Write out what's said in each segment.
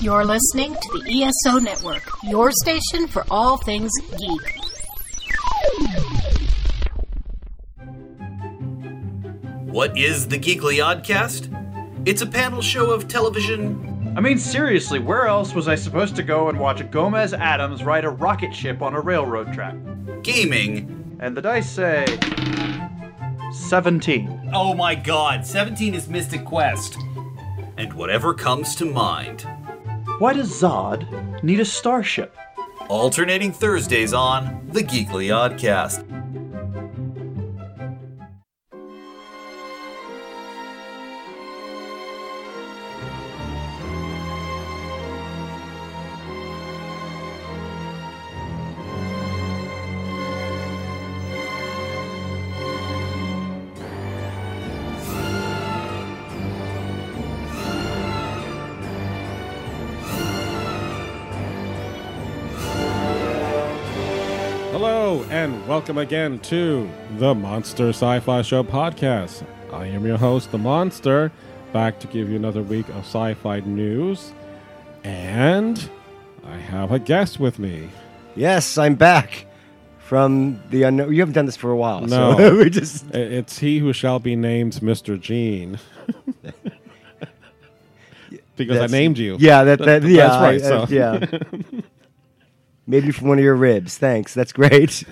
You're listening to the ESO Network, your station for all things geek. What is the Geekly Oddcast? It's a panel show of television. I mean, seriously, where else was I supposed to go and watch Gomez Addams ride a rocket ship on a railroad track? Gaming. And the dice say. 17. Oh my god, 17 is Mystic Quest. And whatever comes to mind. Why does Zod need a starship? Alternating Thursdays on the Geekly Oddcast. Welcome again to the Monster Sci Fi Show podcast. I am your host, The Monster, back to give you another week of sci fi news. And I have a guest with me. Yes, I'm back from the unknown. You haven't done this for a while, No. so we just. It's he who shall be named Mr. Gene. because I named you. yeah, that that yeah, that's right, I- I- yeah. Maybe from one of your ribs. Thanks. That's great.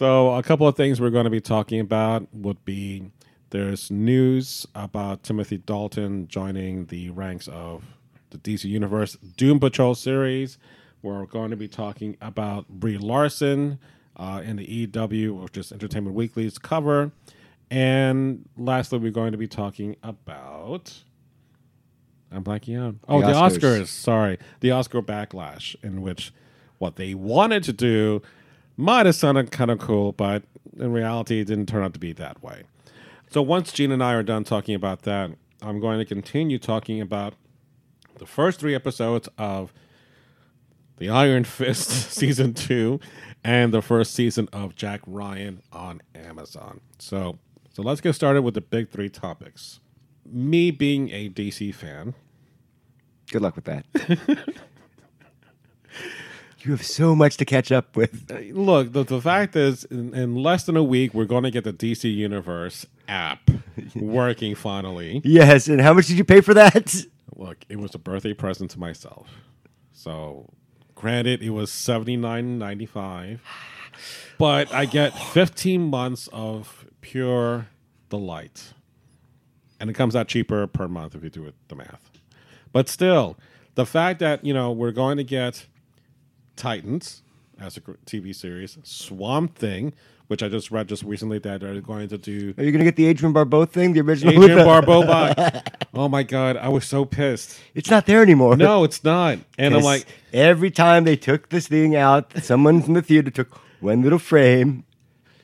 So, a couple of things we're going to be talking about would be there's news about Timothy Dalton joining the ranks of the DC Universe Doom Patrol series. We're going to be talking about Brie Larson uh, in the EW, which is Entertainment Weekly's cover. And lastly, we're going to be talking about. I'm blanking out. Oh, The the Oscars. Oscars. Sorry. The Oscar backlash, in which what they wanted to do might have sounded kind of cool, but in reality, it didn't turn out to be that way. So once Gene and I are done talking about that, I'm going to continue talking about the first three episodes of the Iron Fist season two and the first season of Jack Ryan on Amazon. So so let's get started with the big three topics. Me being a DC fan, Good luck with that. you have so much to catch up with. Uh, look, the, the fact is, in, in less than a week, we're going to get the DC Universe app working finally. Yes, and how much did you pay for that? Look, it was a birthday present to myself. So, granted, it was seventy nine ninety five, but I get fifteen months of pure delight, and it comes out cheaper per month if you do it the math. But still, the fact that you know we're going to get Titans as a TV series, Swamp Thing, which I just read just recently that they're going to do Are you going to get the Adrienne Barbeau thing, the original? Adrienne Barbeau. Oh my god, I was so pissed. It's not there anymore. No, it's not. And I'm like, every time they took this thing out, someone from the theater took one little frame.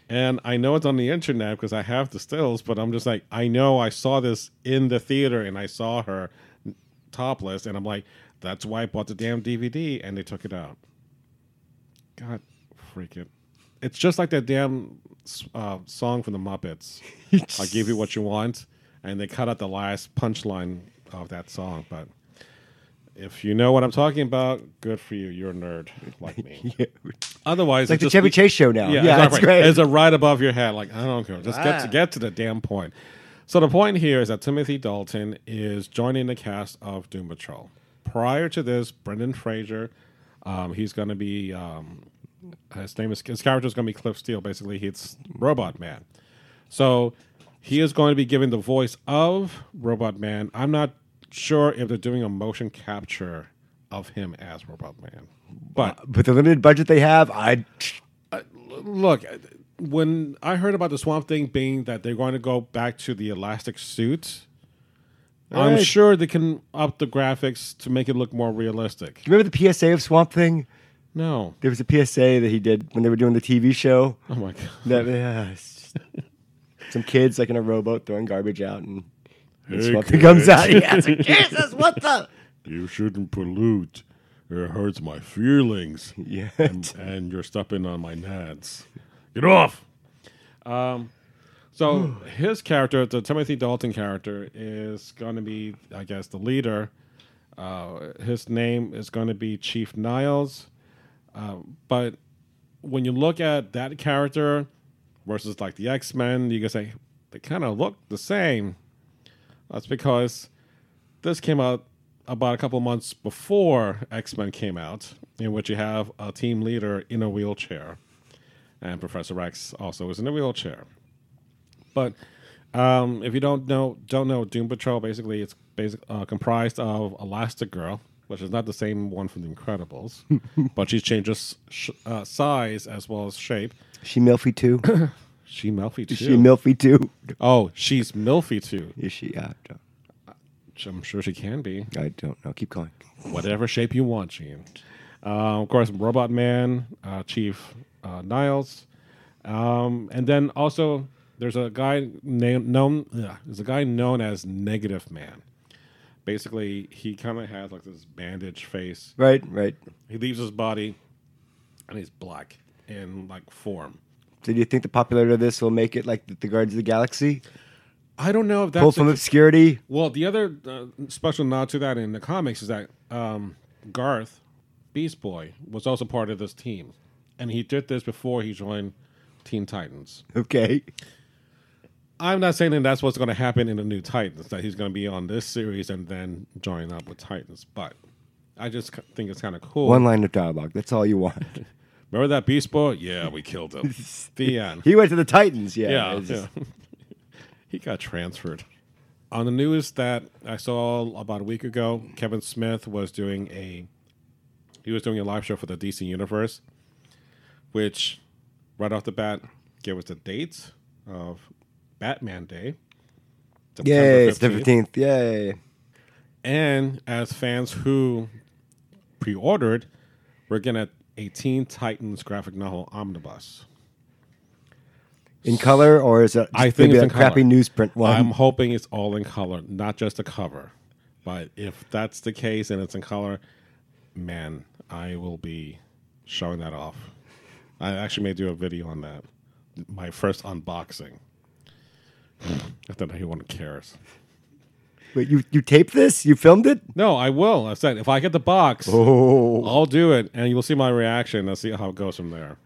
and I know it's on the internet because I have the stills, but I'm just like, I know I saw this in the theater and I saw her topless, and I'm like, that's why I bought the damn DVD, and they took it out. God, freak it. It's just like that damn uh, song from the Muppets. I'll give you what you want, and they cut out the last punchline of that song. But if you know what I'm talking about, good for you. You're a nerd like me. Otherwise, It's like the Chevy be- Chase show now. Yeah, yeah, that's exactly. great. It's a right above your head. Like I don't care. Just get to Ah. get to the damn point. So the point here is that Timothy Dalton is joining the cast of Doom Patrol. Prior to this, Brendan Fraser, um, he's going to be um, his name is his character is going to be Cliff Steele. Basically, he's Robot Man. So he is going to be giving the voice of Robot Man. I'm not sure if they're doing a motion capture of him as Robot Man, but With the limited budget they have, I look, when I heard about the Swamp Thing being that they're going to go back to the elastic suit, I'm Right. sure they can up the graphics to make it look more realistic. Do you remember the PSA of Swamp Thing? No. There was a PSA that he did when they were doing the TV show. Oh my god. That, yeah, just- some kids like in a rowboat throwing garbage out, and, and Hey, Swamp Thing comes out. Yeah, it's like, Jesus, what the? You shouldn't pollute. It hurts my feelings. Yeah. and, and you're stepping on my nads. Get off. Um, so his character, the Timothy Dalton character, is going to be, I guess, the leader Uh, his name is going to be Chief Niles. Uh, but when you look at that character versus like the X Men, you can say they kind of look the same. That's because this came out about a couple months before X Men came out, in which you have a team leader in a wheelchair, and Professor X also is in a wheelchair. But um, if you don't know, don't know Doom Patrol, basically it's basic, uh, comprised of Elastigirl, which is not the same one from The Incredibles, but she changes sh- uh, size as well as shape. She Milfy too. She Melfi too. Is she Milfy too? oh, she's Milfy too. Is she? Uh, I'm sure she can be. I don't know. Keep going. whatever shape you want, Gene. Uh, of course, Robot Man, uh, Chief uh, Niles, um, and then also there's a guy named known. Yeah, there's a guy known as Negative Man. Basically, he kind of has like this bandage face. Right, right. He leaves his body, and he's black in like form. So do you think the popularity of this will make it like the, Guardians of the Galaxy? I don't know if that's Pulled from obscurity. Well, the other uh, special nod to that in the comics is that um, Garth, Beast Boy, was also part of this team, and he did this before he joined Teen Titans. Okay. I'm not saying that that's what's going to happen in the new Titans, that he's going to be on this series and then join up with Titans, but I just think it's kind of cool. One line of dialogue. That's all you want. Remember that Beast Boy? Yeah, we killed him. the end. he went to the Titans. Yeah. Yeah, just- yeah. he got transferred. On the news that I saw about a week ago, Kevin Smith was doing a he was doing a live show for the DC Universe, which right off the bat gave us the dates of Batman Day. September Yay, it's the 15th. 15th. Yay. And as fans who pre-ordered, we're getting a Teen Titans graphic novel omnibus. In color, or is it I think maybe it's in crappy color. newsprint one? I'm hoping it's all in color, not just a cover. But if that's the case and it's in color, man, I will be showing that off. I actually may do a video on that. My first unboxing. I don't know anyone cares. Wait, you you taped this? You filmed it? No, I will. I said if I get the box, Oh, I'll do it, and you'll see my reaction. I'll see how it goes from there.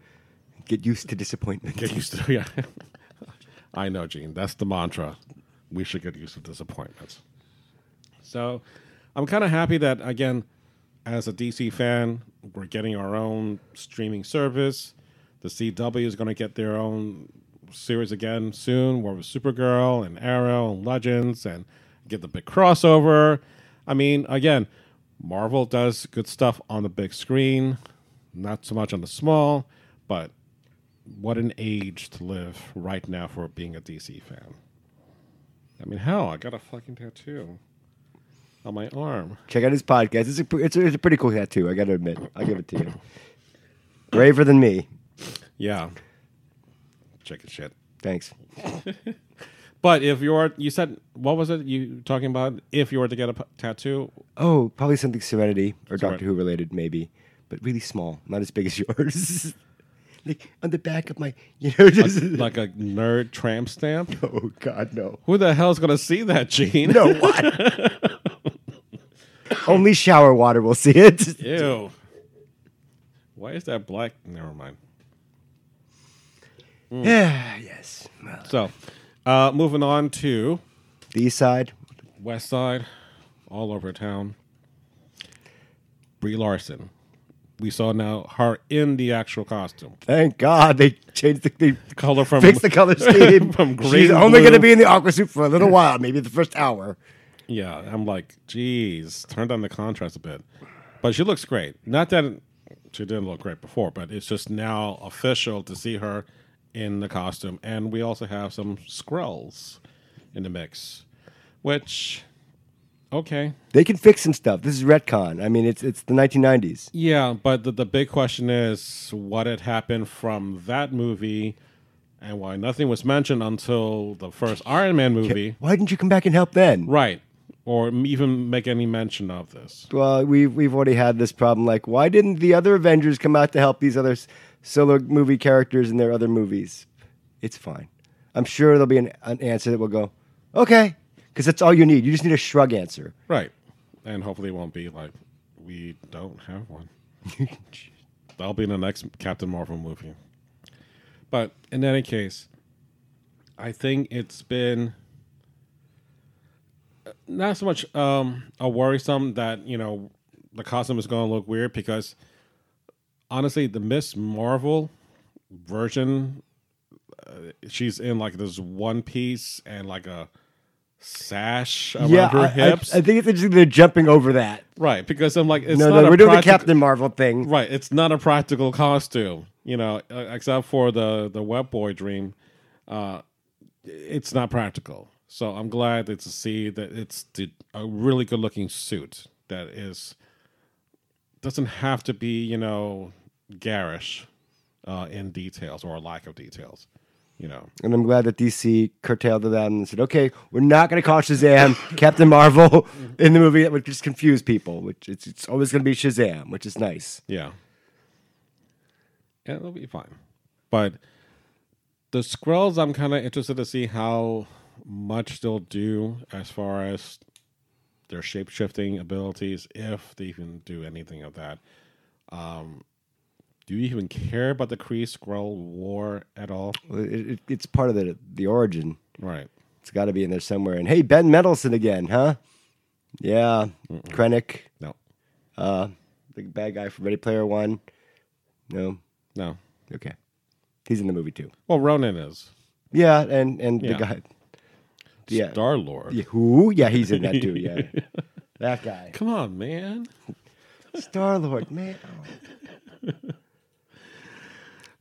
get used to disappointment. Get used to yeah. I know, Gene. That's the mantra. We should get used to disappointments. So I'm kind of happy that again, as a DC fan, we're getting our own streaming service. The CW is going to get their own series again soon, where with Supergirl and Arrow and Legends, and get the big crossover. I mean, again, Marvel does good stuff on the big screen, not so much on the small, but what an age to live right now for being a DC fan. I mean, hell, I got a fucking tattoo on my arm. Check out his podcast. It's a, it's a, it's a pretty cool tattoo. I got to admit. I'll give it to you. Braver than me. Yeah. Chicken shit. Thanks. But if you're, you said, what was it you talking about? If you were to get a p- tattoo, Oh, probably something Serenity or Doctor Who related, maybe, but really small, not as big as yours. like on the back of my, you know, just like a nerd tramp stamp, oh God, no, who the hell's going to see that, Gene? no what? Only shower water will see it. Ew. Why is that black? Never mind. Yeah, yes. Well, So, uh, moving on to the East Side. West Side, all over town. Brie Larson. We saw now her in the actual costume. Thank God they changed the they Color from fixed the color scheme. from green She's to only going to be in the aqua suit for a little while, maybe the first hour. Yeah, I'm like, geez, turn down the contrast a bit. But she looks great. Not that she didn't look great before, but it's just now official to see her in the costume. And we also have some Skrulls in the mix, which, okay. They can fix some stuff. This is retcon. I mean, it's it's the 1990s. Yeah, but the, the big question is what had happened from that movie and why nothing was mentioned until the first Iron Man movie. Why didn't you come back and help then? Right. Or even make any mention of this. Well, we've we've already had this problem. Like, why didn't the other Avengers come out to help these other s- solo movie characters in their other movies? It's fine. I'm sure there'll be an, an answer that will go, okay, because that's all you need. You just need a shrug answer. Right. and hopefully it won't be like we don't have one. That'll be in the next Captain Marvel movie. But in any case, I think it's been uh, not so much um, a worrisome that you know the costume is going to look weird because honestly, the Miss Marvel version, uh, she's in like this one piece and like a sash around yeah, her I, I- hips. I, think it's interesting they're jumping over that. right, because I'm like, it's no, not no, a we're doing the Captain Marvel thing. Right, it's not a practical costume, you know, except for the the Web Boy dream. Uh, it's not practical, so I'm glad to see that it's the, a really good looking suit that is doesn't have to be, you know, garish uh, in details or a lack of details, you know. And I'm glad that DC curtailed to them and said, okay, we're not going to call Shazam Captain Marvel in the movie. That would just confuse people, which it's, it's always going to be Shazam, which is nice. Yeah. Yeah, it'll be fine. But the Skrulls, I'm kind of interested to see how much they'll do as far as their shape shifting abilities, if they even do anything of that. Um, do you even care about the Kree Skrull war at all? It, it, it's part of the, the origin. Right. It's got to be in there somewhere. And hey, Ben Mendelsohn again, huh? Yeah. Krennic, No. uh, the bad guy from Ready Player One. No. No. Okay. He's in the movie too. Well, Ronan is. Yeah, and and Yeah. the guy. Yeah. Star Lord. Yeah, who? Yeah, he's in that too. Yeah, that guy, Come on, man. Star Lord, man. Oh.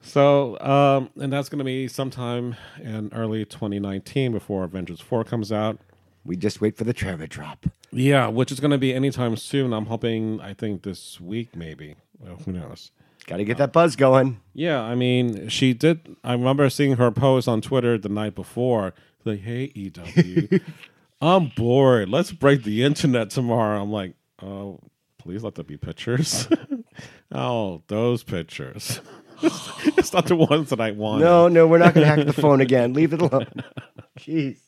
So, um, and that's going to be sometime in early 2019 before Avengers 4 comes out. We just wait for the trailer drop. Yeah, which is going to be anytime soon. I'm hoping, I think this week maybe. Well, who knows? Got to get that buzz going. Yeah, I mean, she did. I remember seeing her post on Twitter the night before. Like, hey, EW, I'm bored. Let's break the internet tomorrow. I'm like, oh, please let there be pictures. oh, those pictures. it's not the ones that I want. No, no, we're not going to hack the phone again. Leave it alone. Jeez.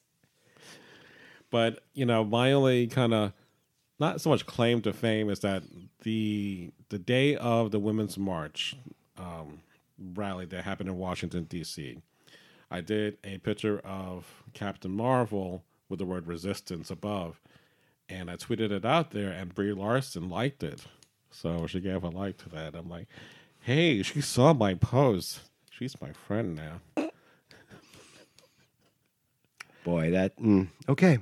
But you know, my only kind of not so much claim to fame is that the the day of the Women's March um, rally that happened in Washington D.C., I did a picture of Captain Marvel with the word "resistance" above, and I tweeted it out there, and Brie Larson liked it, so she gave a like to that. I'm like, hey, she saw my post. She's my friend now. Boy, that. Mm, okay.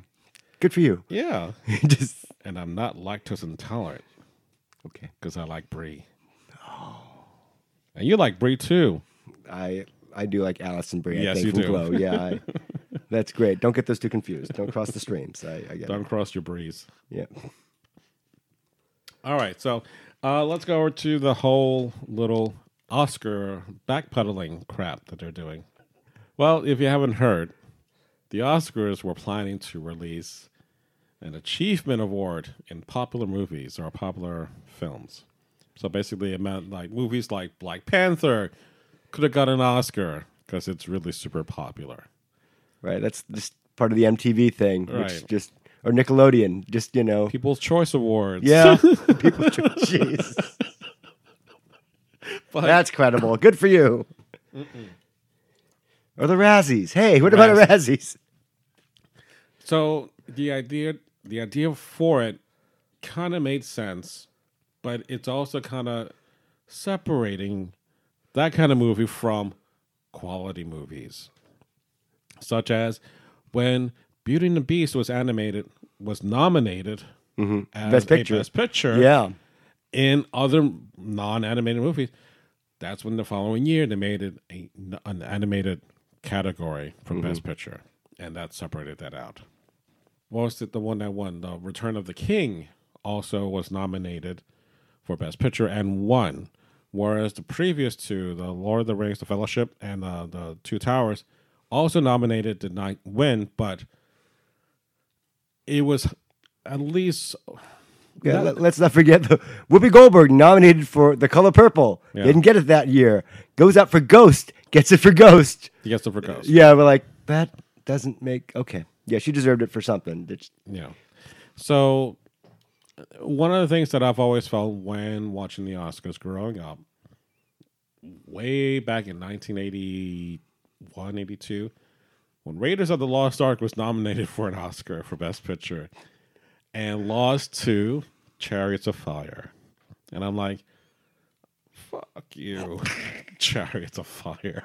Good for you. Yeah, just. and I'm not lactose intolerant. Okay. because I like Brie. And you like Brie too. I I do like Alison Brie. Yes, I think, you do. Glow. Yeah, I, that's great. Don't get those two confused. Don't cross the streams. I, I get Don't it. cross your Brees. Yeah. All right, so uh, let's go over to the whole little Oscar backpedaling crap that they're doing. Well, if you haven't heard, the Oscars were planning to release an achievement award in popular movies or popular films. So basically, it meant like movies like Black Panther could have got an Oscar because it's really super popular. Right. That's just part of the MTV thing. Which just or Nickelodeon. Just you know. People's Choice Awards. Yeah. People. Jeez. But- That's credible. Good for you. Or the Razzies. Hey, what about the Razzies? So the idea the idea for it kind of made sense, but it's also kind of separating that kind of movie from quality movies, such as when Beauty and the Beast was animated was nominated as Mm-hmm. Best a Picture. Best Picture Yeah. in other non-animated movies. That's when the following year they made it a, an animated category for Mm-hmm. Best Picture, and that separated that out. What was it? The one that won, the Return of the King, also was nominated for Best Picture and won, whereas the previous two, the Lord of the Rings, the Fellowship, and uh, the Two Towers, also nominated, did not win, but it was at least Yeah, let, us not forget the Whoopi Goldberg nominated for The Color Purple. Yeah. Didn't get it that year. Goes out for Ghost. Gets it for Ghost. he gets it for Ghost. Yeah, we're like that doesn't make okay. Yeah, she deserved it for something. It's- Yeah. So one of the things that I've always felt when watching the Oscars growing up, way back in 1981, 82, when Raiders of the Lost Ark was nominated for an Oscar for Best Picture and lost to Chariots of Fire. And I'm like, fuck you, Chariots of Fire.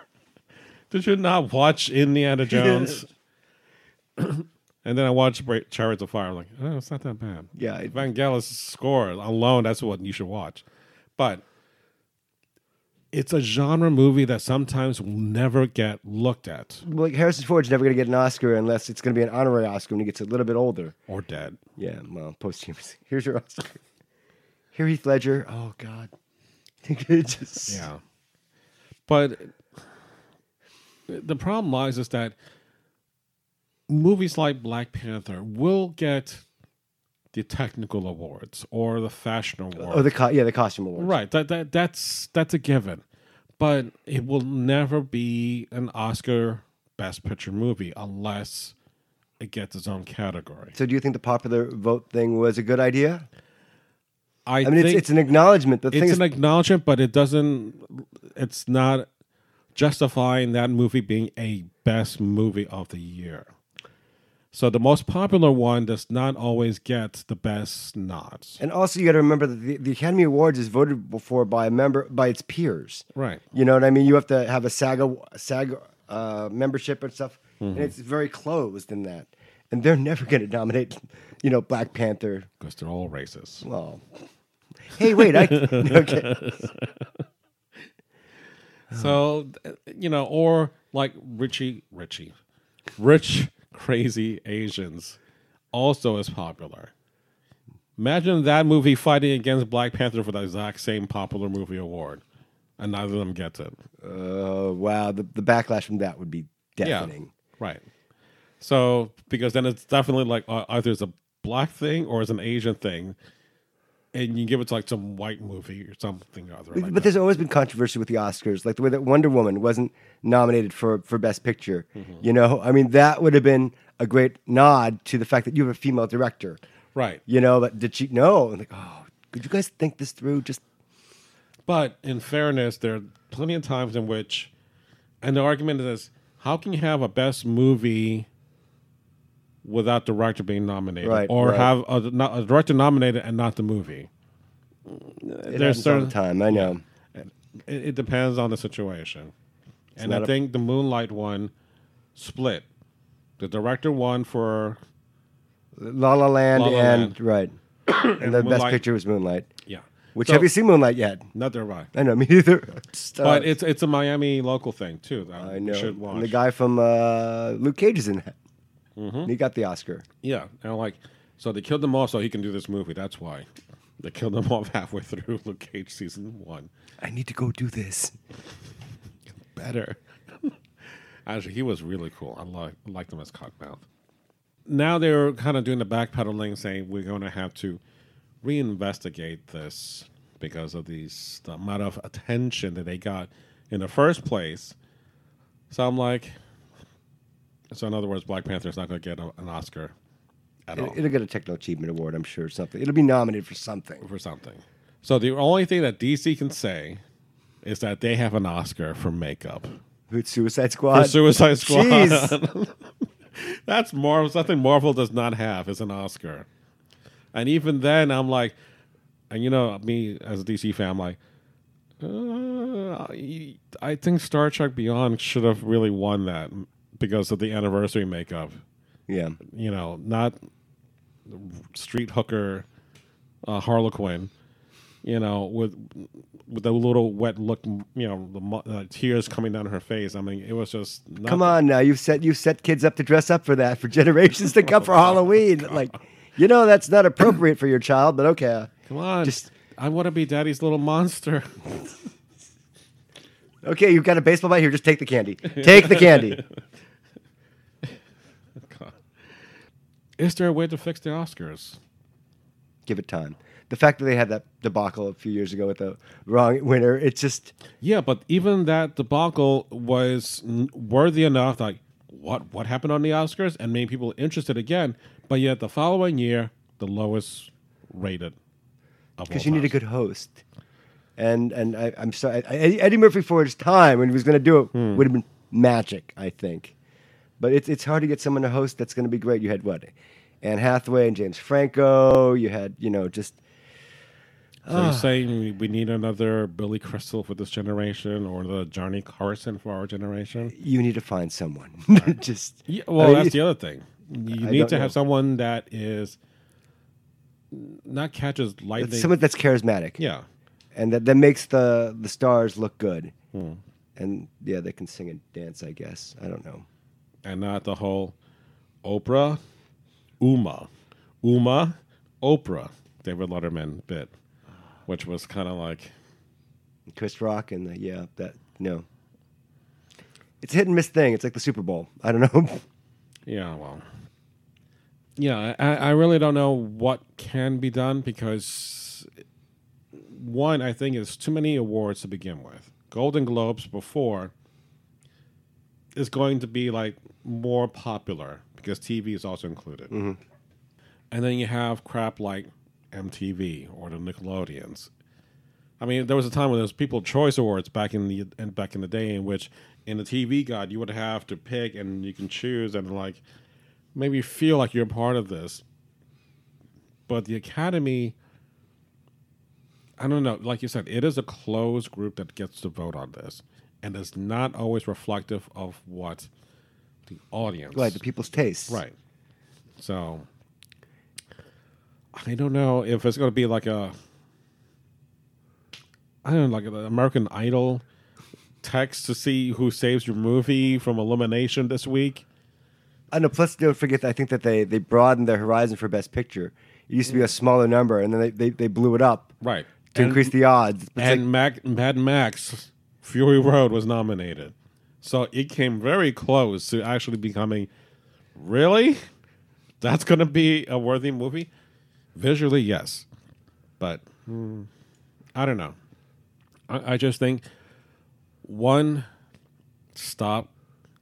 Did you not watch Indiana Jones? and then I watched Chariots of Fire. I'm like, oh, it's not that bad. Yeah, Vangelis score alone, that's what you should watch. But it's a genre movie that sometimes will never get looked at like Harrison Ford's never going to get an Oscar unless it's going to be an honorary Oscar when he gets a little bit older. or dead. Yeah, well, posthumous. Here's your Oscar. Here, Heath Ledger. Oh God. Just- Yeah. But the problem lies is that movies like Black Panther will get the technical awards or the fashion awards. Oh, the co- yeah, the costume awards. Right. That, that that's that's a given. But it will never be an Oscar Best Picture movie unless it gets its own category. So, do you think the popular vote thing was a good idea? I, I mean, it's, it's an acknowledgement. The thing it's is, an acknowledgement, but it doesn't. It's not justifying that movie being a best movie of the year. So the most popular one does not always get the best nods. and also you got to remember that the, the Academy Awards is voted for by a member by its peers. Right. You know what I mean? You have to have a SAG SAG uh, membership and stuff, Mm-hmm. and it's very closed in that. And they're never going to nominate, you know, Black Panther. Because they're all racist. Well, hey, wait, I okay. So you know, or like Richie, Richie, rich crazy Asians, also is popular. Imagine that movie fighting against Black Panther for the exact same popular movie award, and neither of them gets it. Uh, wow, the, the backlash from that would be deafening. Right. So because then it's definitely like uh, either it's a black thing or it's an Asian thing, and you give it to like some white movie or something or other. Like but that. there's always been controversy with the Oscars, like the way that Wonder Woman wasn't nominated for for Best Picture. Mm-hmm. You know, I mean, that would have been a great nod to the fact that you have a female director. right. You know, but did she? No, like, oh, could you guys think this through? Just But in fairness, there are plenty of times in which, and the argument is, how can you have a best movie without the director being nominated, Right, or right. have a, not, a director nominated and not the movie? it happens all the time. I know. It, it depends on the situation, and not I a- think the Moonlight one split. The director won for La La Land La La and right, and the Best Picture was Moonlight. yeah. Which So- have you seen Moonlight yet? Not there, right? I know me neither. Just, uh, But it's it's a Miami local thing too. I know. should watch. And the guy from uh, Luke Cage is in that. Mm-hmm. He got the Oscar. Yeah, and like, so they killed him off so he can do this movie. That's why they killed him off halfway through Luke Cage season one. I need to go do this. Better. Actually, he was really cool. I like liked him as Cockmouth. Now they're kind of doing the backpedaling, saying we're going to have to reinvestigate this because of these the amount of attention that they got in the first place. So I'm like, so in other words, Black Panther is not going to get a, an Oscar at all. It, will get a Techno Achievement Award, I'm sure. Something. It'll be nominated for something. for something. So the only thing that DC can say is that they have an Oscar for makeup. Who's Suicide Squad. For? Suicide Squad. Jeez. That's Marvel. Something Marvel does not have is an Oscar. And even then, I'm like, and you know me as a DC fan, I'm like, uh, I think Star Trek Beyond should have really won that because of the anniversary makeup. Yeah. You know, not street hooker uh, Harley Quinn. You know, with with a little wet look, you know, the uh, tears coming down her face. I mean, it was just not Come on now. You've set you've set kids up to dress up for that for generations to come for Halloween. Like, you know that's not appropriate for your child, but okay. Come on, Just- I want to be daddy's little monster. Okay, you've got a baseball bat here. Just take the candy. Take the candy. Is there a way to fix the Oscars? Give it time. The fact that they had that debacle a few years ago with the wrong winner, it's just Yeah, but even that debacle was worthy enough. Like, what what happened on the Oscars, and made people interested again. But yet, the following year, the lowest rated. because you need a good host. And and I, I'm sorry, I, Eddie, Eddie Murphy for his time when he was going to do it Hmm. would have been magic, I think. But it's it's hard to get someone to host that's going to be great. You had what, Anne Hathaway and James Franco. You had you know just So you're saying we- need another Billy Crystal for this generation, or the Johnny Carson for our generation? you need to find someone. just Yeah, I well, mean, that's the other thing. You I need to know. have someone that is not catches lightning. someone that's charismatic. yeah, and that, that makes the the stars look good. Hmm. And yeah, they can sing and dance. I guess I don't know. And not the whole Oprah, Uma, Uma, Oprah, David Letterman bit, which was kind of like Chris Rock and the, yeah, that no. It's a hit and miss thing. It's like the Super Bowl. I don't know. Yeah, well, yeah, I, I really don't know what can be done because one, I think, is too many awards to begin with. Golden Globes before is going to be like more popular because TV is also included, mm-hmm. and then you have crap like MTV or the Nickelodeons. I mean, there was a time when there was People Choice Awards back in the and back in the day in which in the TV guide you would have to pick and you can choose and like maybe feel like you're part of this. But the Academy, I don't know. Like you said, it is a closed group that gets to vote on this, and is not always reflective of what the audience. right, the people's tastes. Right. So I don't know if it's going to be like a I don't know, like an American Idol text to see who saves your movie from elimination this week. I know. Plus, don't forget. That I think that they they broadened their horizon for Best Picture. It used to be a smaller number, and then they they, they blew it up Right. to increase the odds. It's and like- Mac, Mad Max Fury Road was nominated. So it came very close to actually becoming really that's going to be a worthy movie. Visually, yes. But hmm, I don't know. I, I just think one stop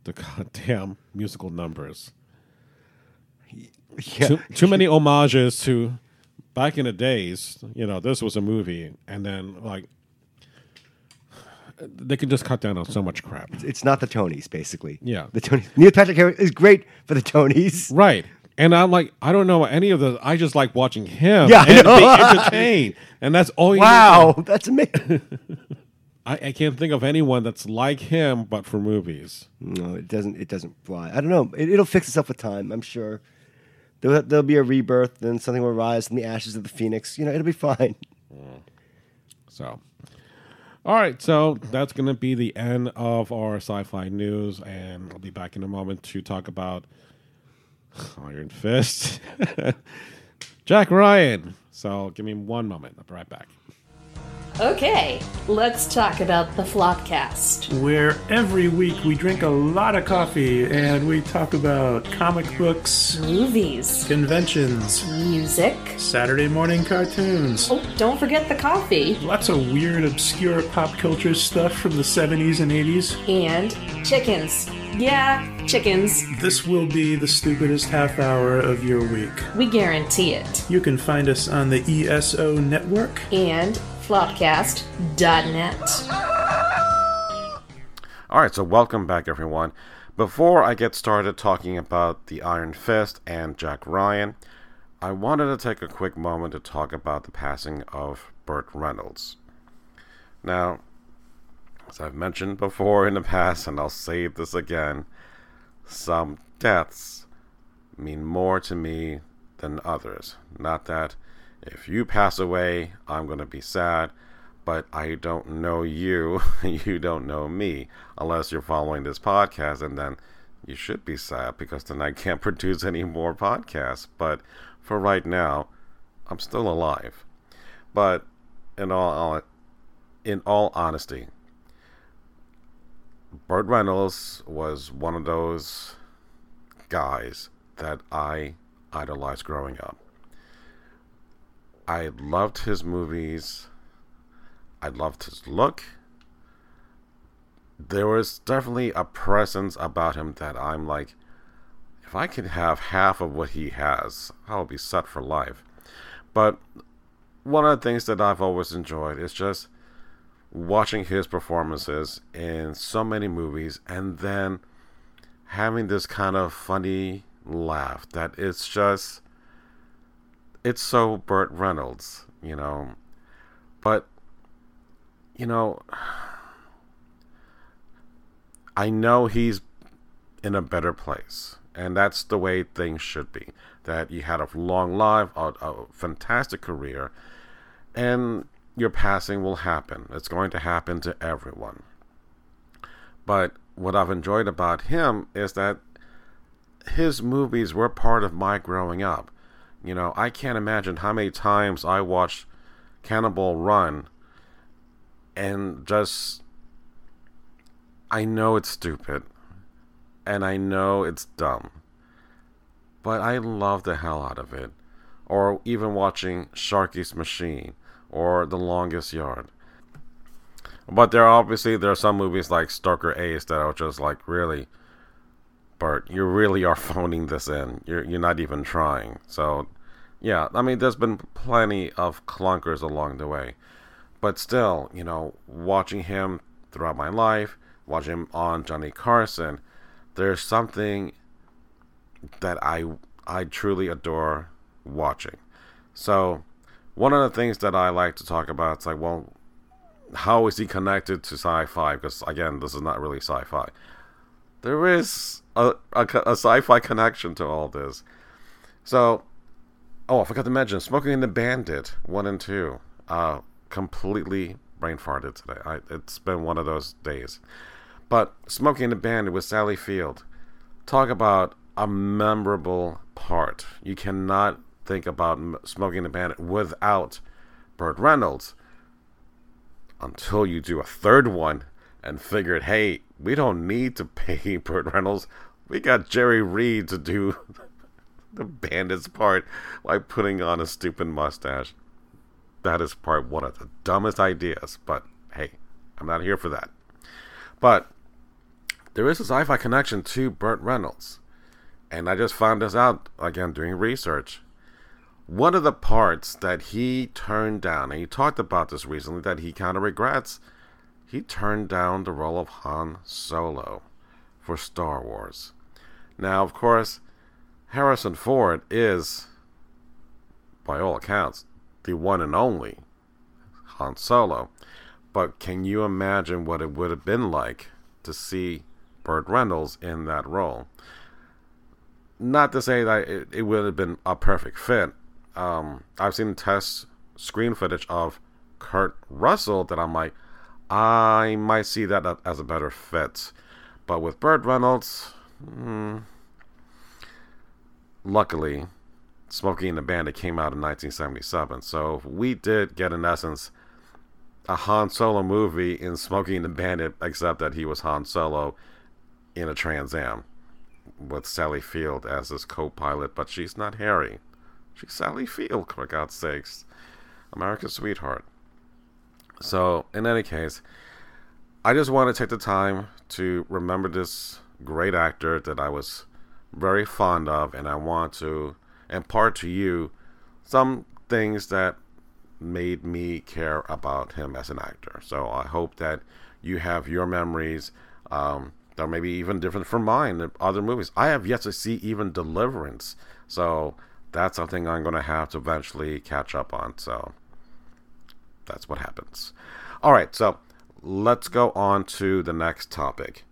the goddamn musical numbers. yeah. Too, too many homages to back in the days. You know, this was a movie, and then like they can just cut down on so much crap. it's not the Tonys, basically. Yeah. the Tonys. Neil Patrick Harris is great for the Tonys. Right. And I'm like, I don't know any of the. I just like watching him Yeah, I and know. be entertained, and that's all. Wow, that's amazing. I, I can't think of anyone that's like him, but for movies. no, it doesn't. It doesn't fly. I don't know. It, it'll fix itself with time. I'm sure. There'll, there'll be a rebirth, then something will rise from the ashes of the phoenix. You know, it'll be fine. Mm. So, all right. So that's going to be the end of our sci-fi news, and I'll be back in a moment to talk about Iron Fist, Jack Ryan. So give me one moment. I'll be right back. Okay, let's talk about the Flopcast. where every week we drink a lot of coffee and we talk about comic books, Movies, conventions, music. Saturday morning cartoons, Oh, don't forget the coffee. lots of weird, obscure pop culture stuff from the 70s and 80s. And chickens. Yeah, chickens. This will be the stupidest half hour of your week. We guarantee it. You can find us on the ESO network. And flopcast.net. All right, so welcome back, everyone. Before I get started talking about the Iron Fist and Jack Ryan, I wanted to take a quick moment to talk about the passing of Burt Reynolds. Now, as I've mentioned before in the past, and I'll say this again, some deaths mean more to me than others. Not that if you pass away, I'm going to be sad, but I don't know you, you don't know me, unless you're following this podcast, and then you should be sad because then I can't produce any more podcasts. But for right now, I'm still alive. But in all in all honesty, Burt Reynolds was one of those guys that I idolized growing up. I loved his movies. I loved his look. There was definitely a presence about him that I'm like, if I could have half of what he has, I'll be set for life. But one of the things that I've always enjoyed is just watching his performances in so many movies and then having this kind of funny laugh that it's just it's so Burt Reynolds, you know. But you know I know he's in a better place. And that's the way things should be. That you had a long life, a, a fantastic career, and your passing will happen. It's going to happen to everyone. But what I've enjoyed about him is that his movies were part of my growing up. You know, I can't imagine how many times I watched Cannonball Run and just. I know it's stupid and I know it's dumb, but I love the hell out of it. Or even watching Sharky's Machine or The Longest Yard. But there are obviously there are some movies like Stroker Ace that are just like really, Burt, you really are phoning this in. You're you're not even trying. So, yeah, I mean, there's been plenty of clunkers along the way, but still, you know, watching him throughout my life, watching him on Johnny Carson, there's something that I I truly adore watching. So, one of the things that I like to talk about is like, well, how is he connected to sci-fi? Because again, this is not really sci-fi. There is a, a, a sci-fi connection to all this. So, oh, I forgot to mention, Smokey and the Bandit one and two. Uh, completely brain farted today. I, it's been one of those days. But Smoking the Bandit with Sally Field. Talk about a memorable part. You cannot think about Smoking the Bandit without Burt Reynolds until you do a third one and figured, hey, we don't need to pay Burt Reynolds. We got Jerry Reed to do the bandit's part by putting on a stupid mustache. That is part one of the dumbest ideas, but hey, I'm not here for that. But there is a sci fi connection to Burt Reynolds. And I just found this out again doing research. One of the parts that he turned down, and he talked about this recently, that he kind of regrets, he turned down the role of Han Solo for Star Wars. Now, of course, Harrison Ford is, by all accounts, the one and only Han Solo. But can you imagine what it would have been like to see Burt Reynolds in that role? Not to say that it, it would have been a perfect fit. Um, I've seen test screen footage of Kurt Russell that I'm like, I might see that as a better fit. But with Burt Reynolds, hmm, luckily, Smokey and the Bandit came out in 1977. So we did get, in essence, a Han Solo movie in Smokey and the Bandit, except that he was Han Solo in a Trans Am with Sally Field as his co pilot, but she's not hairy. She's Sally Field, for God's sakes. America's sweetheart. So, in any case, I just want to take the time to remember this great actor that I was very fond of, and I want to impart to you some things that made me care about him as an actor. So I hope that you have your memories um, that may be even different from mine in other movies. I have yet to see even Deliverance, so that's something I'm going to have to eventually catch up on. So that's what happens. All right, so let's go on to the next topic.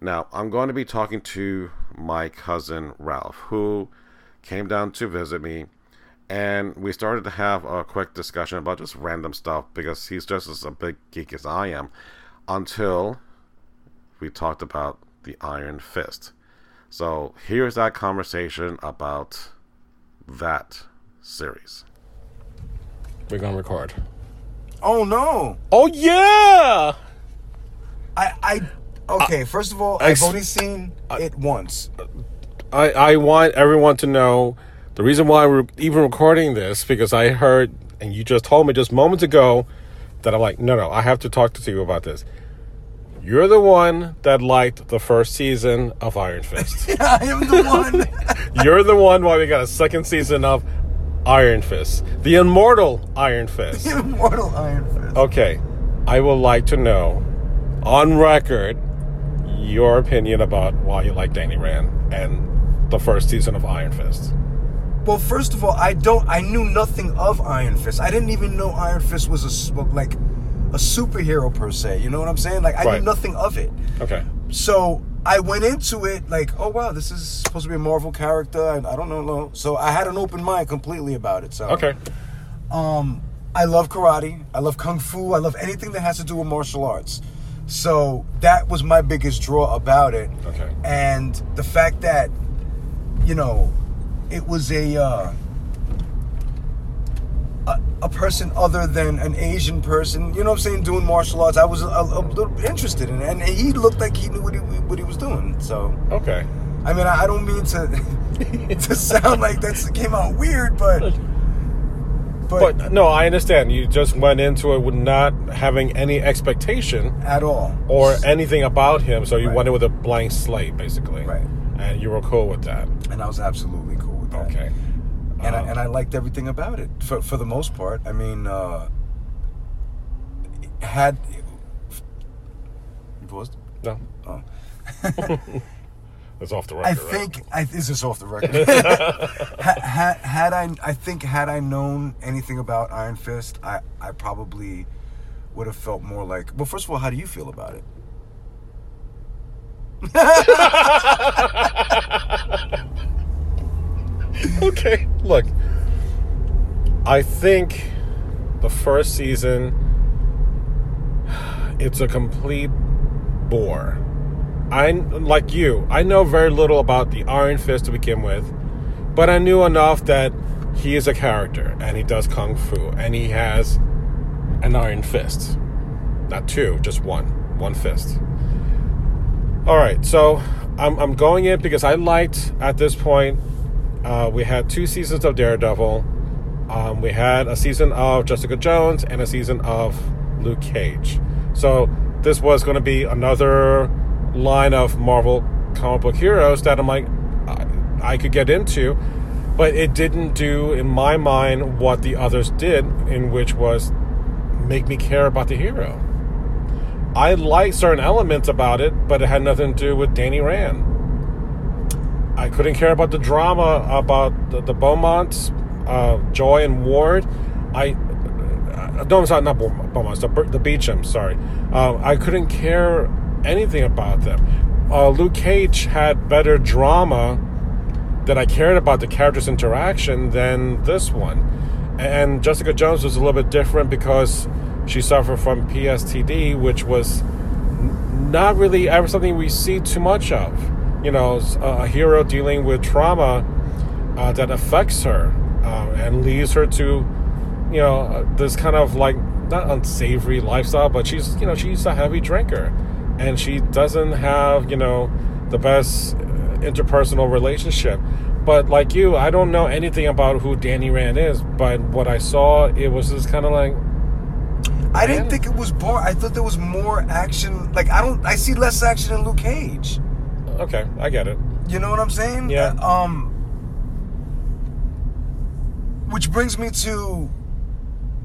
Now, I'm going to be talking to my cousin Ralph, who came down to visit me, and we started to have a quick discussion about just random stuff because he's just as a big geek as I am until we talked about the Iron Fist. So here's that conversation about that series. We're gonna record. Oh no! Oh yeah! I I okay. first of all, I- I've only seen it once. I I want everyone to know the reason why we're even recording this because I heard and you just told me just moments ago that I'm like, no, no, I have to talk to you about this. You're the one that liked the first season of Iron Fist. yeah, I am the one. You're the one why we got a second season of Iron Fist, the immortal Iron Fist. The immortal Iron Fist. Okay, I would like to know, on record, your opinion about why you like Danny Rand and the first season of Iron Fist. Well, first of all, I don't. I knew nothing of Iron Fist. I didn't even know Iron Fist was a like a superhero per se. You know what I'm saying? Like I Right. knew nothing of it. Okay. So I went into it like, oh wow, this is supposed to be a Marvel character. I, I don't know. So I had an open mind completely about it. So Okay. um, I love karate. I love kung fu. I love anything that has to do with martial arts. So that was my biggest draw about it. Okay. And the fact that, you know, it was a uh, a, a person other than an Asian person. You know what I'm saying? Doing martial arts. I was a, a little interested in it, and he looked like he knew what he what he was doing. So Okay. I mean, I, I don't mean to to sound like that came out weird, but. But no, I understand. You just went into it with not having any expectation at all or anything about him, so you Right. went in with a blank slate, basically. Right. And you were cool with that. and I was absolutely cool with that. Okay. And I, and I liked everything about it for for the most part. I mean, uh, had you paused? No. Oh. It's off the record. I right? think I, this is off the record. had, had, had I, I think had I known anything about Iron Fist, I, I probably would have felt more like. Well, first of all, how do you feel about it? okay, look. I think the first season it's a complete bore. I like you. I know very little about the Iron Fist to begin with, but I knew enough that he is a character and he does kung fu and he has an iron fist. Not two, just one. One fist. All right, so I'm, I'm going in because I liked at this point. Uh, we had two seasons of Daredevil. Um, we had a season of Jessica Jones and a season of Luke Cage. So this was going to be another line of Marvel comic book heroes that I'm like, I, I could get into, but it didn't do, in my mind, what the others did, in which was make me care about the hero. I liked certain elements about it, but it had nothing to do with Danny Rand. I couldn't care about the drama about the, the Beaumonts, uh, Joy and Ward. I uh, no, I'm sorry, not Beau- Beaumonts, the, the Beecham. Sorry, uh, I couldn't care anything about them. Uh, Luke Cage had better drama that I cared about the characters' interaction than this one. And Jessica Jones was a little bit different because she suffered from PSTD, which was not really ever something we see too much of. You know, a hero dealing with trauma uh, that affects her uh, and leads her to, you know, uh, this kind of like not unsavory lifestyle, but she's, you know, she's a heavy drinker and she doesn't have, you know, the best uh, interpersonal relationship. But like you, I don't know anything about who Danny Rand is, but what I saw, it was just kind of like, I didn't think it was boring. I thought there was more action. Like I don't. I see less action in Luke Cage. Okay, I get it. You know what I'm saying? Yeah. Um. Which brings me to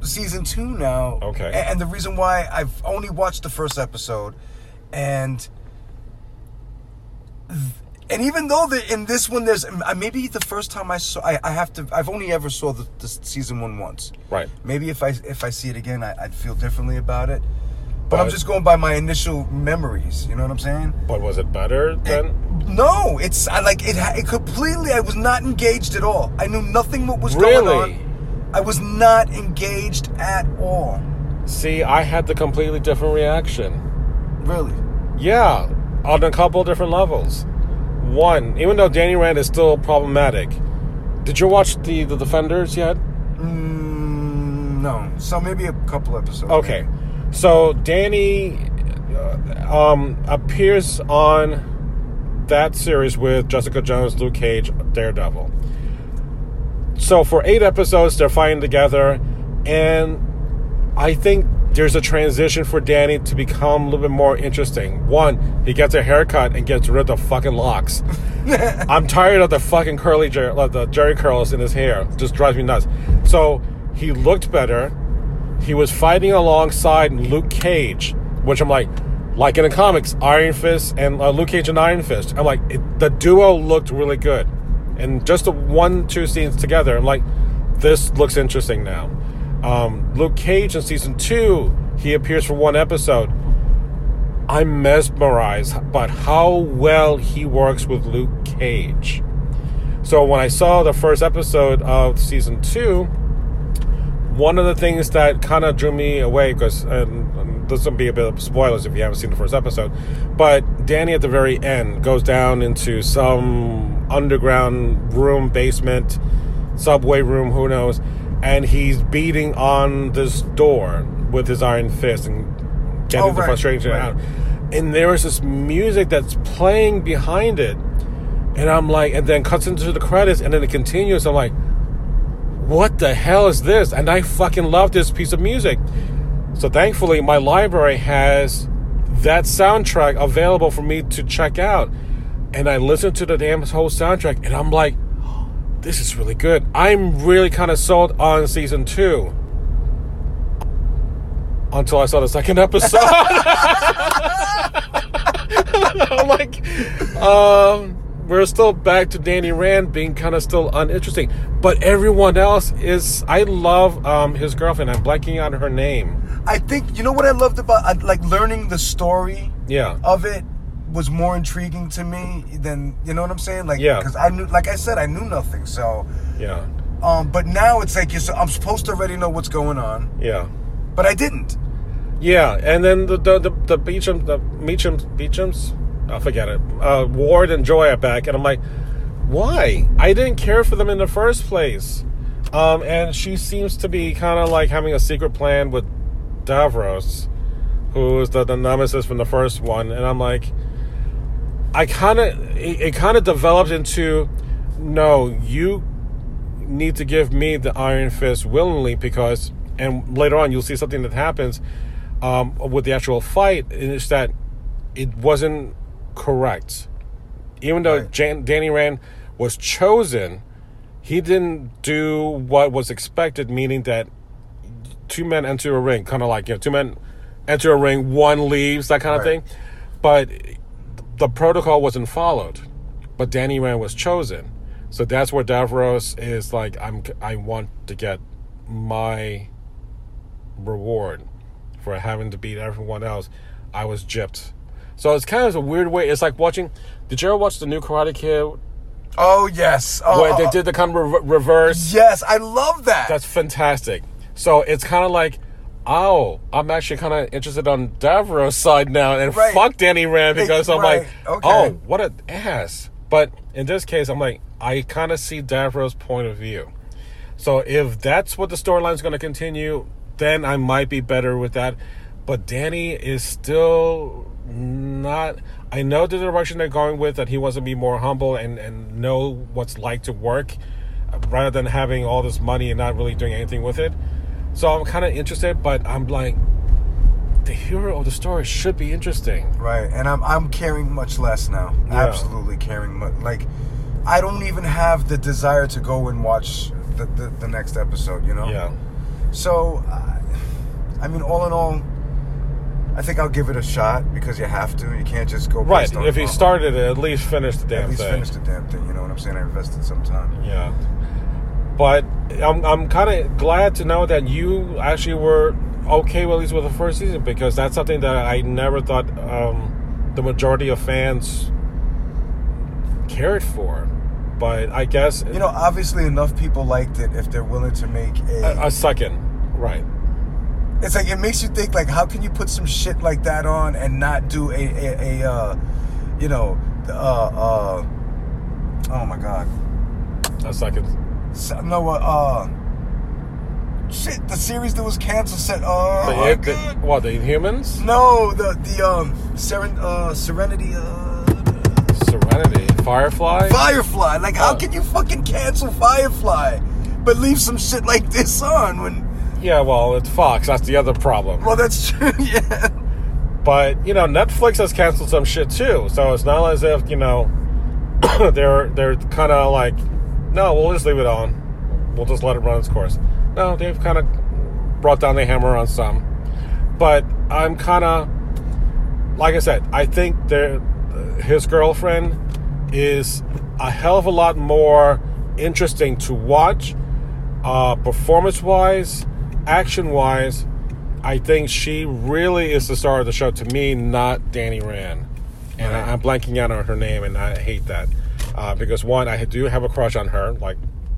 season two now. Okay. And the reason why I've only watched the first episode, and and even though the, in this one there's uh, maybe the first time I saw I, I have to I've only ever saw the, the season one once. Right. Maybe if I if I see it again I, I'd feel differently about it. But, I'm just going by my initial memories. You know what I'm saying? But was it better than? No, it's I like it. It completely. I was not engaged at all. I knew nothing what was Really? going on. I was not engaged at all. See, I had the completely different reaction. Really? Yeah, on a couple different levels. One, even though Danny Rand is still problematic, did you watch the the Defenders yet? Mm, no. So maybe a couple episodes. Okay, so Danny uh, um, appears on that series with Jessica Jones, Luke Cage, Daredevil. So for eight episodes, they're fighting together, and I think there's a transition for Danny to become a little bit more interesting. One, he gets a haircut and gets rid of the fucking locks. I'm tired of the fucking curly jer- the Jheri curls in his hair. It just drives me nuts. So he looked better. He was fighting alongside Luke Cage, which I'm like, like in the comics, Iron Fist and uh, Luke Cage and Iron Fist. I'm like, it, the duo looked really good, and just the one two scenes together, I'm like, this looks interesting now. Um, Luke Cage in season two, he appears for one episode. I'm mesmerized by how well he works with Luke Cage. So when I saw the first episode of season two, one of the things that kind of drew me away because and, this will be a bit of spoilers if you haven't seen the first episode, but Danny at the very end goes down into some underground room, basement, subway room, who knows, and he's beating on this door with his iron fist and getting Oh, the frustration right. out. And there is this music that's playing behind it, and I'm like, and then cuts into the credits, and then it continues. I'm like, what the hell is this? And I fucking love this piece of music. So thankfully, my library has that soundtrack available for me to check out. And I listened to the damn whole soundtrack, and I'm like, this is really good. I'm really kind of sold on season two. Until I saw the second episode. I'm like, um, we're still back to Danny Rand being kind of still uninteresting, but everyone else is. I love um, his girlfriend. I'm blanking on her name. I think you know what I loved about like learning the story Yeah, of it was more intriguing to me than you know what I'm saying. Like, Yeah. because I knew, like I said, I knew nothing. So, yeah, um, but now it's like you're, so, I'm supposed to already know what's going on, yeah, but I didn't. yeah. And then the the the, the Beecham the Meachams Beechams, I forget it. Uh, Ward and Joy are back, and I'm like, why? I didn't care for them in the first place. Um, and she seems to be kind of like having a secret plan with Davros, who is the, the nemesis from the first one. And I'm like, I kind of, it, it kind of developed into, no, you need to give me the Iron Fist willingly because, and later on you'll see something that happens um, with the actual fight, it's that it wasn't correct. Even though Right. Jan- Danny Rand was chosen, he didn't do what was expected, meaning that two men enter a ring, kind of like you know, two men enter a ring, one leaves, that kind of Right. thing. But the protocol wasn't followed. But Danny Rand was chosen, so that's where Davros is like, I'm, I want to get my reward for having to beat everyone else. I was gypped. So it's kind of a weird way. It's like watching. Did you ever watch the new Karate Kid Oh yes, oh, where they oh, did the kind of re- reverse? yes, I love that. That's fantastic. So it's kind of like, oh, I'm actually kind of interested on Davros' side now, and Right. fuck Danny Rand because I'm Right, like, okay. oh, what an ass. But in this case, I'm like, I kind of see Davros' point of view. So if that's what the storyline's going to continue, then I might be better with that. But Danny is still not. I know the direction they're going with that he wants to be more humble and and know what's like to work, uh, rather than having all this money and not really doing anything with it. So I'm kind of interested, but I'm like, the hero of the story should be interesting. Right, and I'm I'm caring much less now. Yeah. Absolutely caring much. Like, I don't even have the desire to go and watch the the, the next episode. You know. Yeah. So, uh, I mean, all in all, I think I'll give it a shot because you have to. You can't just go. Right. If he started it, at least finish the damn thing. at least thing. finish the damn thing. You know what I'm saying? I invested some time. Yeah. But I'm, I'm kind of glad to know that you actually were okay with at least with the first season because that's something that I never thought um, the majority of fans cared for. But I guess You know, obviously enough people liked it if they're willing to make a. a, a second, right? It's like it makes you think like, how can you put some shit like that on and not do a a, a uh, you know, uh, uh, oh my god, A second. So- no, uh, uh, shit, the series that was canceled said, oh, The, the- what the Inhumans? no, the the um, Seren, uh, Serenity, uh, Serenity, Firefly. Firefly. Like, how Oh. can you fucking cancel Firefly, but leave some shit like this on when? Yeah, well, it's Fox. That's the other problem. Well, that's true. Yeah. But you know, Netflix has canceled some shit too. So it's not as if you know they're they're kind of like, no, we'll just leave it on. We'll just let it run its course. No, they've kind of brought down the hammer on some. But I'm kind of, like I said, I think there, his girlfriend is a hell of a lot more interesting to watch, uh, performance wise, action wise. I think she really is the star of the show to me, not Danny Rand. And I, I'm blanking out on her name, and I hate that uh, because one, I do have a crush on her, like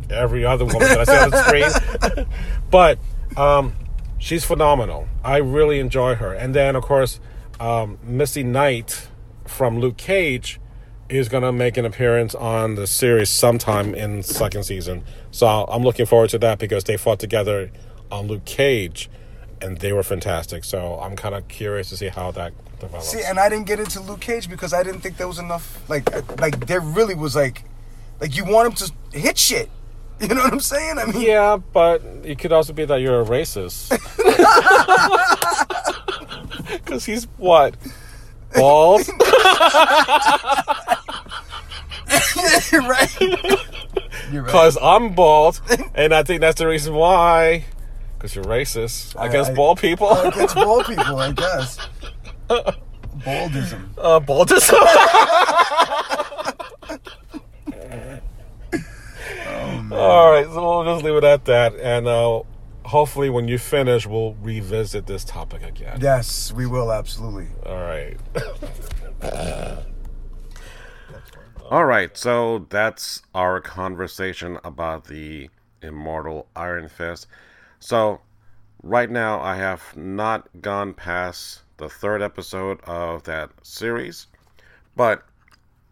every other woman that I see on the screen. but um, she's phenomenal. I really enjoy her. And then, of course, um, Misty Knight from Luke Cage is going to make an appearance on the series sometime in second season. So I'm looking forward to that because they fought together on Luke Cage and they were fantastic. So I'm kind of curious to see how that develops. See, and I didn't get into Luke Cage because I didn't think there was enough. Like, uh, like there really was like, like you want him to hit shit. You know what I'm saying? I mean, yeah, but it could also be that you're a racist. Because he's what? Bald? right. You're right. Because I'm bald, and I think that's the reason why. Because you're racist against I- bald people. Against bald people, I guess. Baldism. uh, baldism. All right, so we'll just leave it at that, and uh, hopefully, when you finish, we'll revisit this topic again. Yes, we will absolutely. All right. All right, so that's our conversation about the immortal Iron Fist. So, right now, I have not gone past the third episode of that series, but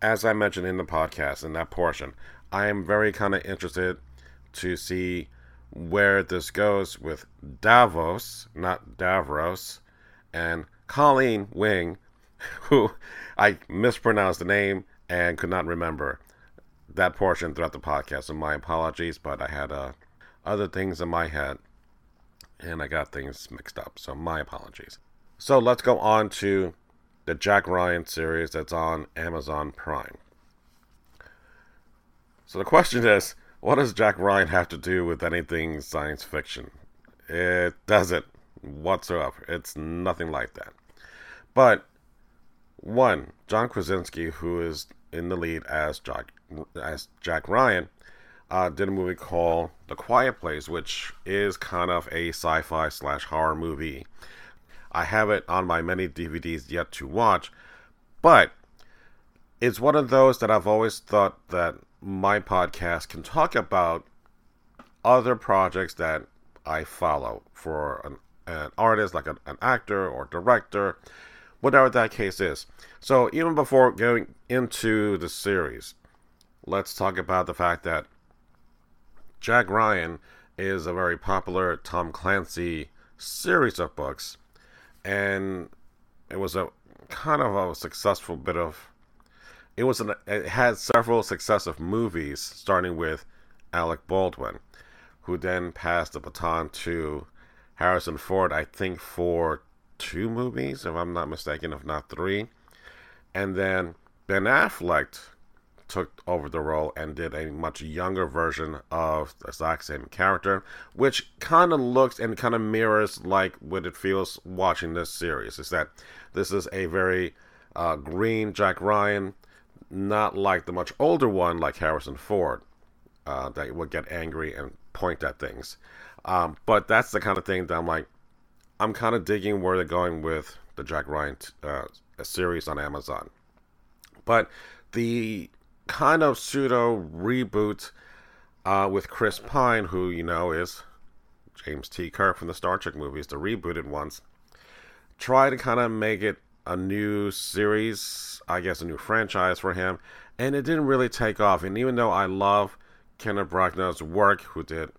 as I mentioned in the podcast, in that portion, I am very kind of interested to see where this goes with Davos, not Davros, and Colleen Wing, who I mispronounced the name and could not remember that portion throughout the podcast. So my apologies, but I had uh, other things in my head and I got things mixed up. So my apologies. So let's go on to the Jack Ryan series that's on Amazon Prime. So the question is, what does Jack Ryan have to do with anything science fiction? It doesn't whatsoever. It's nothing like that. But one, John Krasinski, who is in the lead as Jack as Jack Ryan, uh, did a movie called The Quiet Place, which is kind of a sci-fi slash horror movie. I have it on my many DVDs yet to watch, but it's one of those that I've always thought that my podcast can talk about other projects that I follow for an, an artist, like an, an actor or director, whatever that case is. So even before going into the series, let's talk about the fact that Jack Ryan is a very popular Tom Clancy series of books, and it was a kind of a successful bit of. It was an. It had several successive movies, starting with Alec Baldwin, who then passed the baton to Harrison Ford. I think for two movies, if I'm not mistaken, if not three, and then Ben Affleck took over the role and did a much younger version of the exact same character, which kind of looks and kind of mirrors like what it feels watching this series. Is that this is a very uh, green Jack Ryan, not like the much older one like Harrison Ford, uh, that would get angry and point at things. Um, but that's the kind of thing that I'm like, I'm kind of digging where they're going with the Jack Ryan uh, series on Amazon. But the kind of pseudo reboot uh, with Chris Pine, who you know is James T. Kirk from the Star Trek movies, the rebooted ones, try to kind of make it a new series, I guess a new franchise for him, and it didn't really take off. And even though I love Kenneth Branagh's work, who did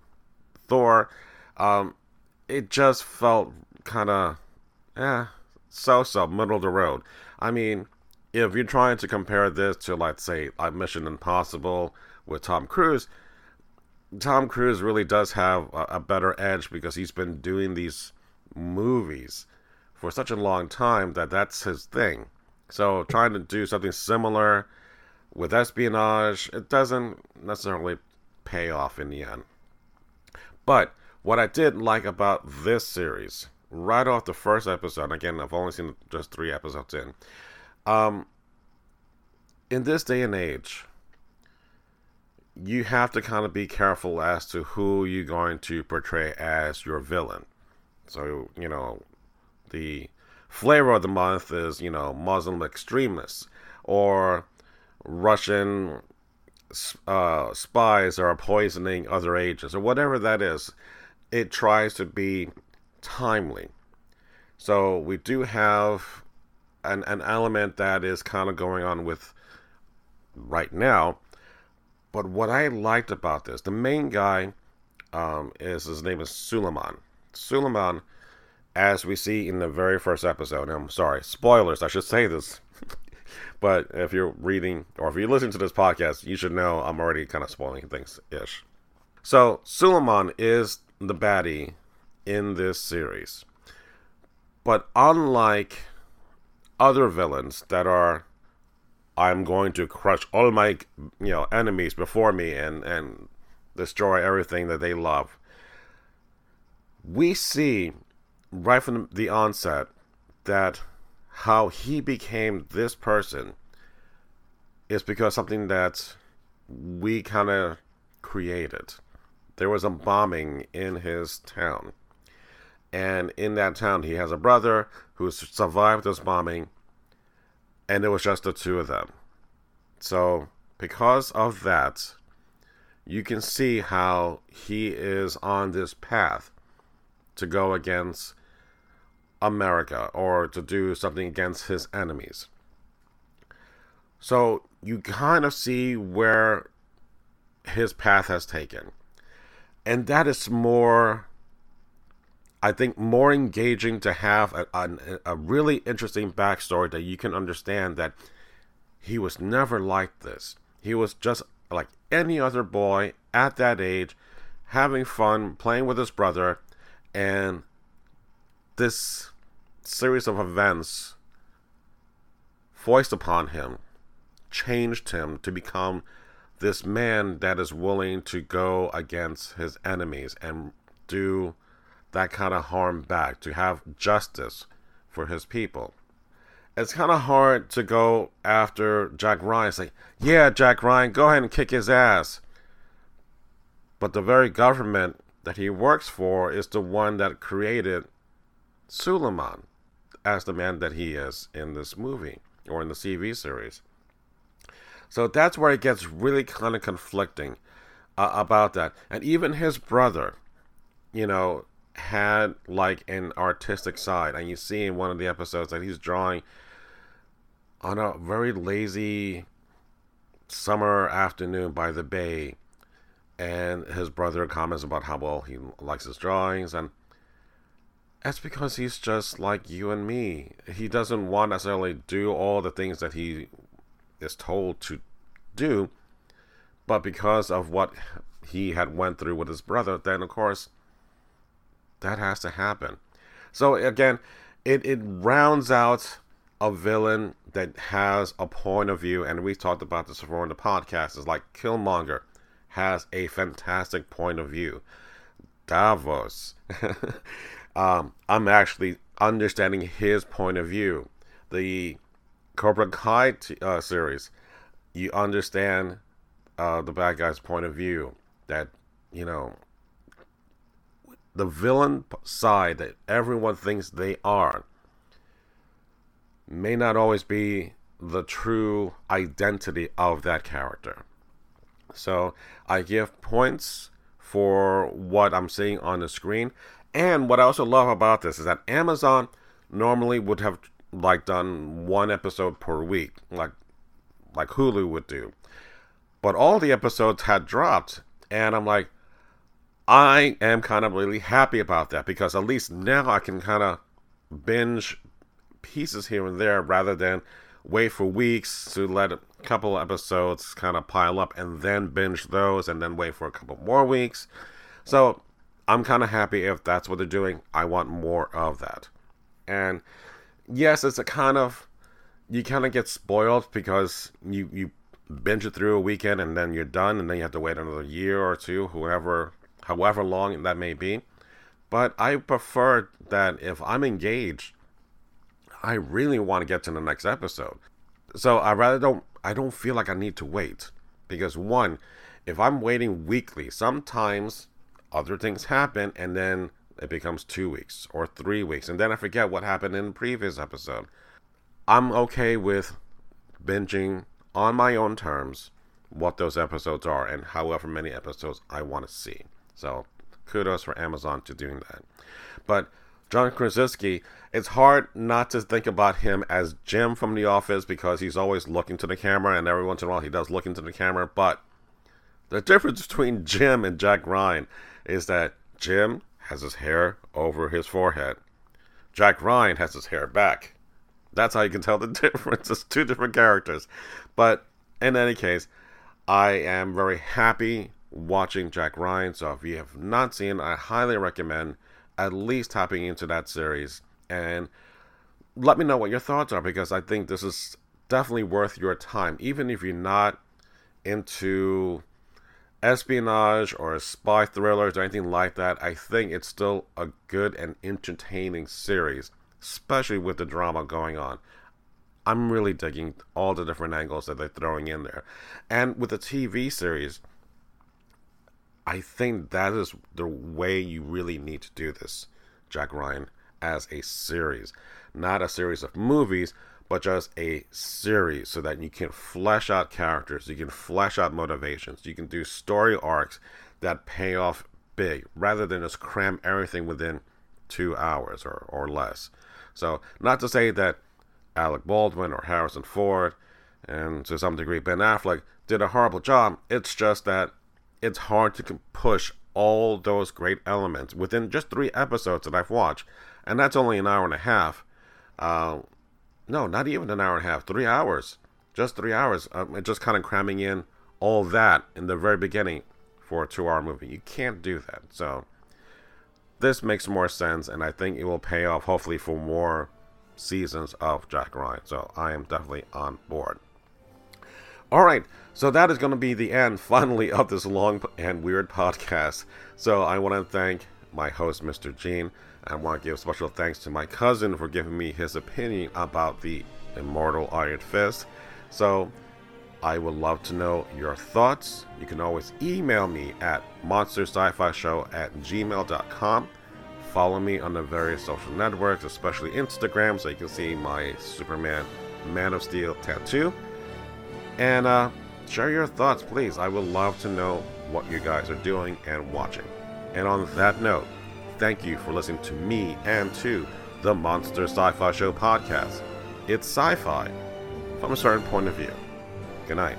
Thor, um, it just felt kind of, eh, so-so, middle of the road. I mean, if you're trying to compare this to, let's say, like Mission Impossible with Tom Cruise, Tom Cruise really does have a, a better edge because he's been doing these movies for such a long time that that's his thing. So trying to do something similar with espionage, it doesn't necessarily pay off in the end. But what I did like about this series, right off the first episode, again, I've only seen just three episodes in. Um, in this day and age, you have to kind of be careful as to who you're going to portray as your villain. So, you know, the flavor of the month is, you know, Muslim extremists or Russian uh, spies are poisoning other agents or whatever that is. It tries to be timely. So we do have an, an element that is kind of going on with right now. But what I liked about this, the main guy um, is his name is Suleiman. Suleiman, as we see in the very first episode, I'm sorry, spoilers, I should say this. but if you're reading or if you're listening to this podcast, you should know I'm already kind of spoiling things ish. So, Suleiman is the baddie in this series. But unlike other villains that are I'm going to crush all my you know enemies before me and and destroy everything that they love. We see right from the onset that how he became this person is because something that we kind of created. There was a bombing in his town. And in that town, he has a brother who survived this bombing and it was just the two of them. So, because of that, you can see how he is on this path to go against America or to do something against his enemies. So, you kind of see where his path has taken. And that is more I think more engaging to have a, a, a, really interesting backstory that you can understand that he was never like this. He was just like any other boy at that age, having fun, playing with his brother, and this series of events foist upon him changed him to become this man that is willing to go against his enemies and do that kind of harm back, to have justice for his people. It's kind of hard to go after Jack Ryan, say, yeah, Jack Ryan, go ahead and kick his ass. But the very government that he works for is the one that created Suleiman as the man that he is in this movie or in the CV series. So that's where it gets really kind of conflicting uh, about that. And even his brother, you know, had like an artistic side, and you see in one of the episodes that he's drawing on a very lazy summer afternoon by the bay, and his brother comments about how well he likes his drawings, and that's because he's just like you and me. He doesn't want necessarily do all the things that he is told to do, but because of what he had went through with his brother, then of course that has to happen. So again, it, it rounds out a villain that has a point of view, and we've talked about this before in the podcast, is like Killmonger has a fantastic point of view. Davos. um, I'm actually understanding his point of view. The Cobra Kai t- uh, series, you understand uh, the bad guy's point of view. That, you know, the villain side that everyone thinks they are may not always be the true identity of that character. So I give points for what I'm seeing on the screen. And what I also love about this is that Amazon normally would have like done one episode per week, like like Hulu would do. But all the episodes had dropped, and I'm like, I am kind of really happy about that because at least now I can kind of binge pieces here and there rather than wait for weeks to let a couple episodes kind of pile up and then binge those and then wait for a couple more weeks. So I'm kind of happy if that's what they're doing. I want more of that. And yes, it's a kind of you kind of get spoiled because you you binge it through a weekend and then you're done and then you have to wait another year or two, whoever however long that may be. But I prefer that if I'm engaged, I really want to get to the next episode. So I rather don't I don't feel like I need to wait because one, if I'm waiting weekly, sometimes other things happen and then it becomes 2 weeks or 3 weeks and then I forget what happened in the previous episode. I'm okay with binging on my own terms what those episodes are and however many episodes I want to see. So kudos for Amazon to doing that. But John Krasinski, it's hard not to think about him as Jim from The Office because he's always looking to the camera, and every once in a while he does look into the camera. But the difference between Jim and Jack Ryan is that Jim has his hair over his forehead, Jack Ryan has his hair back. That's how you can tell the difference. It's two different characters. But in any case, I am very happy watching Jack Ryan. So if you have not seen, I highly recommend at least tapping into that series and let me know what your thoughts are because I think this is definitely worth your time, even if you're not into espionage or spy thrillers or anything like that. I think it's still a good and entertaining series, especially with the drama going on. I'm really digging all the different angles that they're throwing in there. And with the TV series, I think that is the way you really need to do this, Jack Ryan, as a series. Not a series of movies, but just a series so that you can flesh out characters, you can flesh out motivations, you can do story arcs that pay off big rather than just cram everything within two hours or, or less. So, not to say that Alec Baldwin or Harrison Ford and to some degree Ben Affleck did a horrible job, it's just that it's hard to push all those great elements within just three episodes that I've watched, and that's only an hour and a half. Uh, no, not even an hour and a half, three hours, just three hours. Um, just kind of cramming in all that in the very beginning for a two-hour movie. You can't do that. So this makes more sense, and I think it will pay off hopefully for more seasons of Jack Ryan. So I am definitely on board. All right, so that is going to be the end, finally, of this long and weird podcast. So I want to thank my host, Mr. Gene. I want to give special thanks to my cousin for giving me his opinion about the Immortal Iron Fist. So I would love to know your thoughts. You can always email me at monstersci-fi-show at gmail.com. Follow me on the various social networks, especially Instagram, so you can see my Superman Man of Steel tattoo. And uh, share your thoughts, please. I would love to know what you guys are doing and watching. And on that note, thank you for listening to me and to the Monster Sci Fi Show podcast. It's sci fi from a certain point of view. Good night.